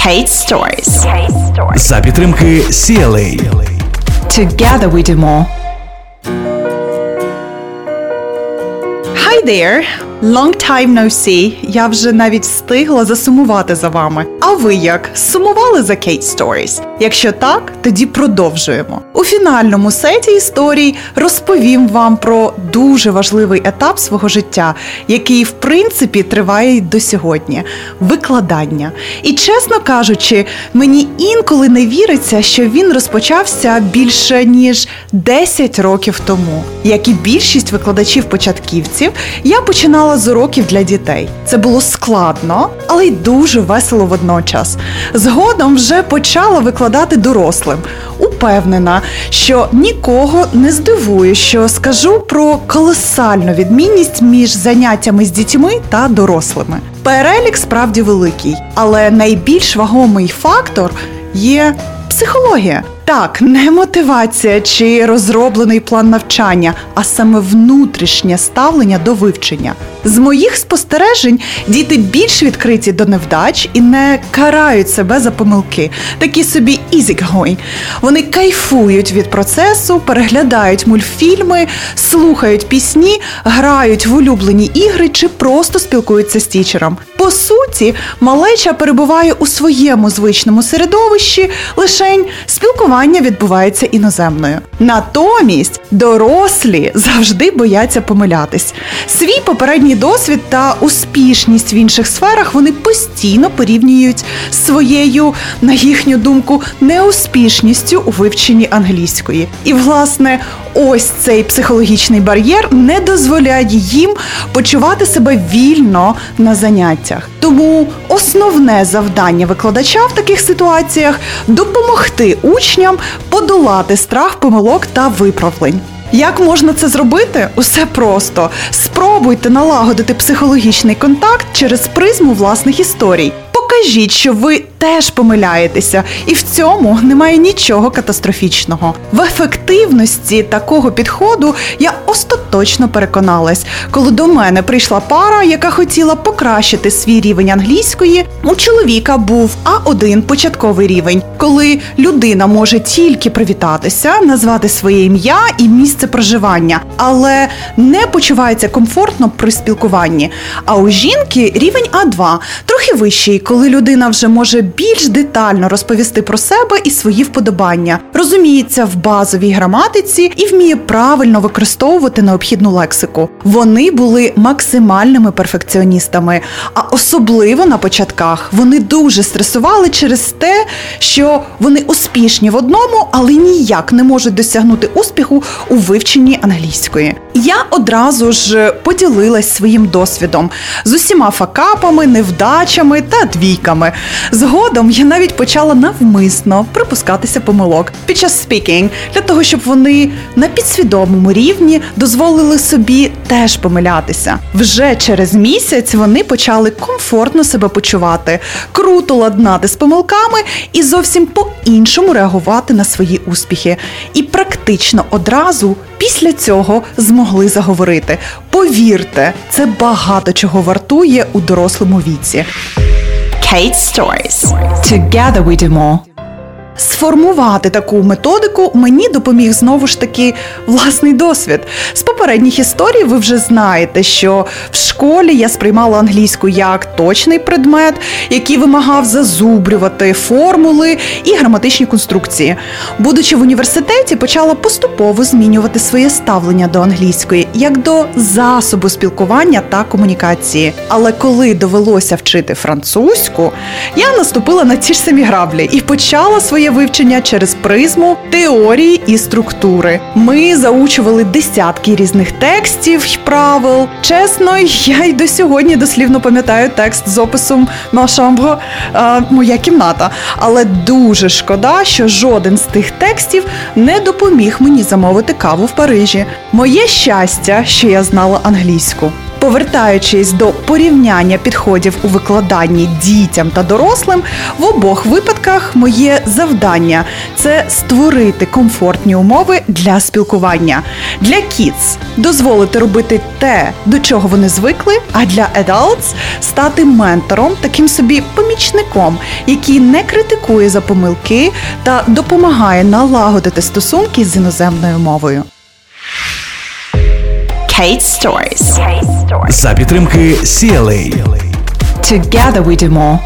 Kate Stories. За підтримки CLA. Together we do more. There! Long time no see. Я вже навіть встигла засумувати за вами. А ви як? Сумували за Kate Stories? Якщо так, тоді продовжуємо. У фінальному сеті історій розповім вам про дуже важливий етап свого життя, який в принципі триває до сьогодні викладання. І чесно кажучи, мені інколи не віриться, що він розпочався більше ніж 10 років тому. Як і більшість викладачів-початківців, я починала з уроків для дітей. Це було складно, але й дуже весело водночас. Згодом вже почала викладати дорослим. Упевнена, що нікого не здивую, що скажу про колосальну відмінність між заняттями з дітьми та дорослими. Перелік справді великий, але найбільш вагомий фактор є психологія. Так, не мотивація чи розроблений план навчання, а саме внутрішнє ставлення до вивчення. З моїх спостережень діти більш відкриті до невдач і не карають себе за помилки, такі собі easygoing. Вони кайфують від процесу, переглядають мультфільми, слухають пісні, грають в улюблені ігри чи просто спілкуються з тічером. По суті, малеча перебуває у своєму звичному середовищі, лишень спілкування відбувається іноземною. Натомість дорослі завжди бояться помилятись. Свій попередній досвід та успішність в інших сферах вони постійно порівнюють своєю, на їхню думку, неуспішністю у вивченні англійської. І, власне, ось цей психологічний бар'єр не дозволяє їм почувати себе вільно на заняттях. Тому основне завдання викладача в таких ситуаціях допомогти учням подолати страх помилок та виправлень. Як можна це зробити? Усе просто. Спробуйте налагодити психологічний контакт через призму власних історій. Покажіть, що ви теж помиляєтеся, і в цьому немає нічого катастрофічного. В ефективності такого підходу я остаточно переконалась, коли до мене прийшла пара, яка хотіла покращити свій рівень англійської. У чоловіка був А1 початковий рівень, коли людина може тільки привітатися, назвати своє ім'я і місце проживання, але не почувається комфортно при спілкуванні. А у жінки рівень А2 трохи вищий, коли людина вже може більш детально розповісти про себе і свої вподобання, розуміється в базовій граматиці і вміє правильно використовувати необхідну лексику. Вони були максимальними перфекціоністами, а особливо на початках вони дуже стресували через те, що вони успішні в одному, але ніяк не можуть досягнути успіху у вивченні англійської. Я одразу ж поділилась своїм досвідом з усіма факапами, невдачами та двійками. Згодом я навіть почала навмисно припускатися помилок під час speaking, для того, щоб вони на підсвідомому рівні дозволили собі теж помилятися. Вже через місяць вони почали комфортно себе почувати, круто ладнати з помилками і зовсім по-іншому реагувати на свої успіхи. І практично одразу після цього змогли заговорити. Повірте, це багато чого вартує у дорослому віці. Kate Stories. Together we do more. Сформувати таку методику мені допоміг знову ж таки власний досвід. З попередніх історій ви вже знаєте, що в школі я сприймала англійську як точний предмет, який вимагав зазубрювати формули і граматичні конструкції. Будучи в університеті, почала поступово змінювати своє ставлення до англійської як до засобу спілкування та комунікації. Але коли довелося вчити французьку, я наступила на ті ж самі граблі і почала своє вивчення через призму теорії і структури. Ми заучували десятки різних текстів й правил. Чесно, я й до сьогодні дослівно пам'ятаю текст з описом «Ma моя кімната. Але дуже шкода, що жоден з тих текстів не допоміг мені замовити каву в Парижі. Моє щастя, що я знала англійську. Повертаючись до порівняння підходів у викладанні дітям та дорослим, в обох випадках моє завдання це створити комфортні умови для спілкування. Для kids дозволити робити те, до чого вони звикли, а для adults стати ментором, таким собі помічником, який не критикує за помилки та допомагає налагодити стосунки з іноземною мовою. Kate Stories. За підтримки CLA. Together we do more.